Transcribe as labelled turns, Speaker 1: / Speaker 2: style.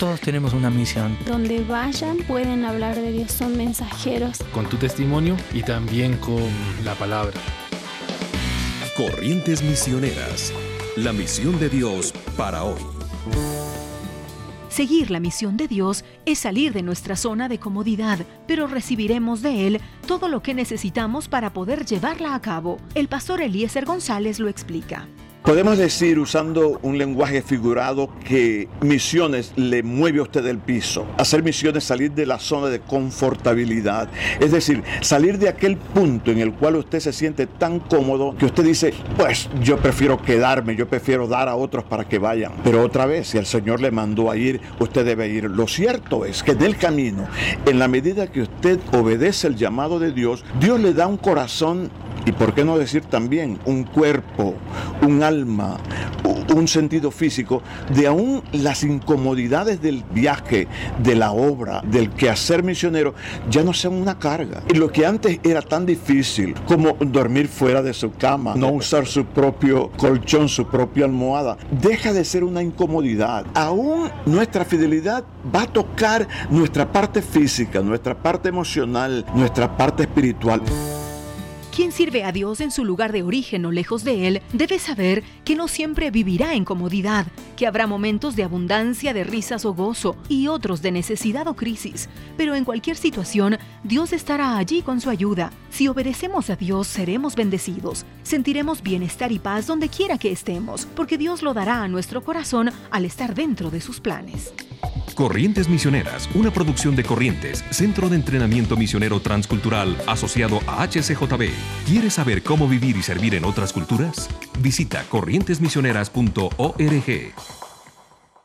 Speaker 1: Todos tenemos una misión.
Speaker 2: Donde vayan pueden hablar de Dios, son mensajeros.
Speaker 3: Con tu testimonio y también con la palabra.
Speaker 4: Corrientes Misioneras. La misión de Dios para hoy.
Speaker 5: Seguir la misión de Dios es salir de nuestra zona de comodidad, pero recibiremos de Él todo lo que necesitamos para poder llevarla a cabo. El pastor Eliezer González lo explica.
Speaker 6: Podemos decir, usando un lenguaje figurado, que misiones le mueve a usted del piso. Hacer misiones salir de la zona de confortabilidad. Es decir, salir de aquel punto en el cual usted se siente tan cómodo que usted dice, pues yo prefiero quedarme, yo prefiero dar a otros para que vayan. Pero otra vez, si el Señor le mandó a ir, usted debe ir. Lo cierto es que en el camino, en la medida que usted obedece el llamado de Dios, Dios le da un corazón y por qué no decir también un cuerpo, un alma, un sentido físico, de aún las incomodidades del viaje, de la obra, del quehacer misionero, ya no sean una carga. Y lo que antes era tan difícil como dormir fuera de su cama, no usar su propio colchón, su propia almohada, deja de ser una incomodidad. Aún nuestra fidelidad va a tocar nuestra parte física, nuestra parte emocional, nuestra parte espiritual.
Speaker 5: Quien sirve a Dios en su lugar de origen o lejos de Él debe saber que no siempre vivirá en comodidad, que habrá momentos de abundancia, de risas o gozo y otros de necesidad o crisis. Pero en cualquier situación, Dios estará allí con su ayuda. Si obedecemos a Dios, seremos bendecidos. Sentiremos bienestar y paz donde quiera que estemos, porque Dios lo dará a nuestro corazón al estar dentro de sus planes.
Speaker 4: Corrientes Misioneras, una producción de Corrientes, Centro de Entrenamiento Misionero Transcultural asociado a HCJB. ¿Quieres saber cómo vivir y servir en otras culturas? Visita corrientesmisioneras.org.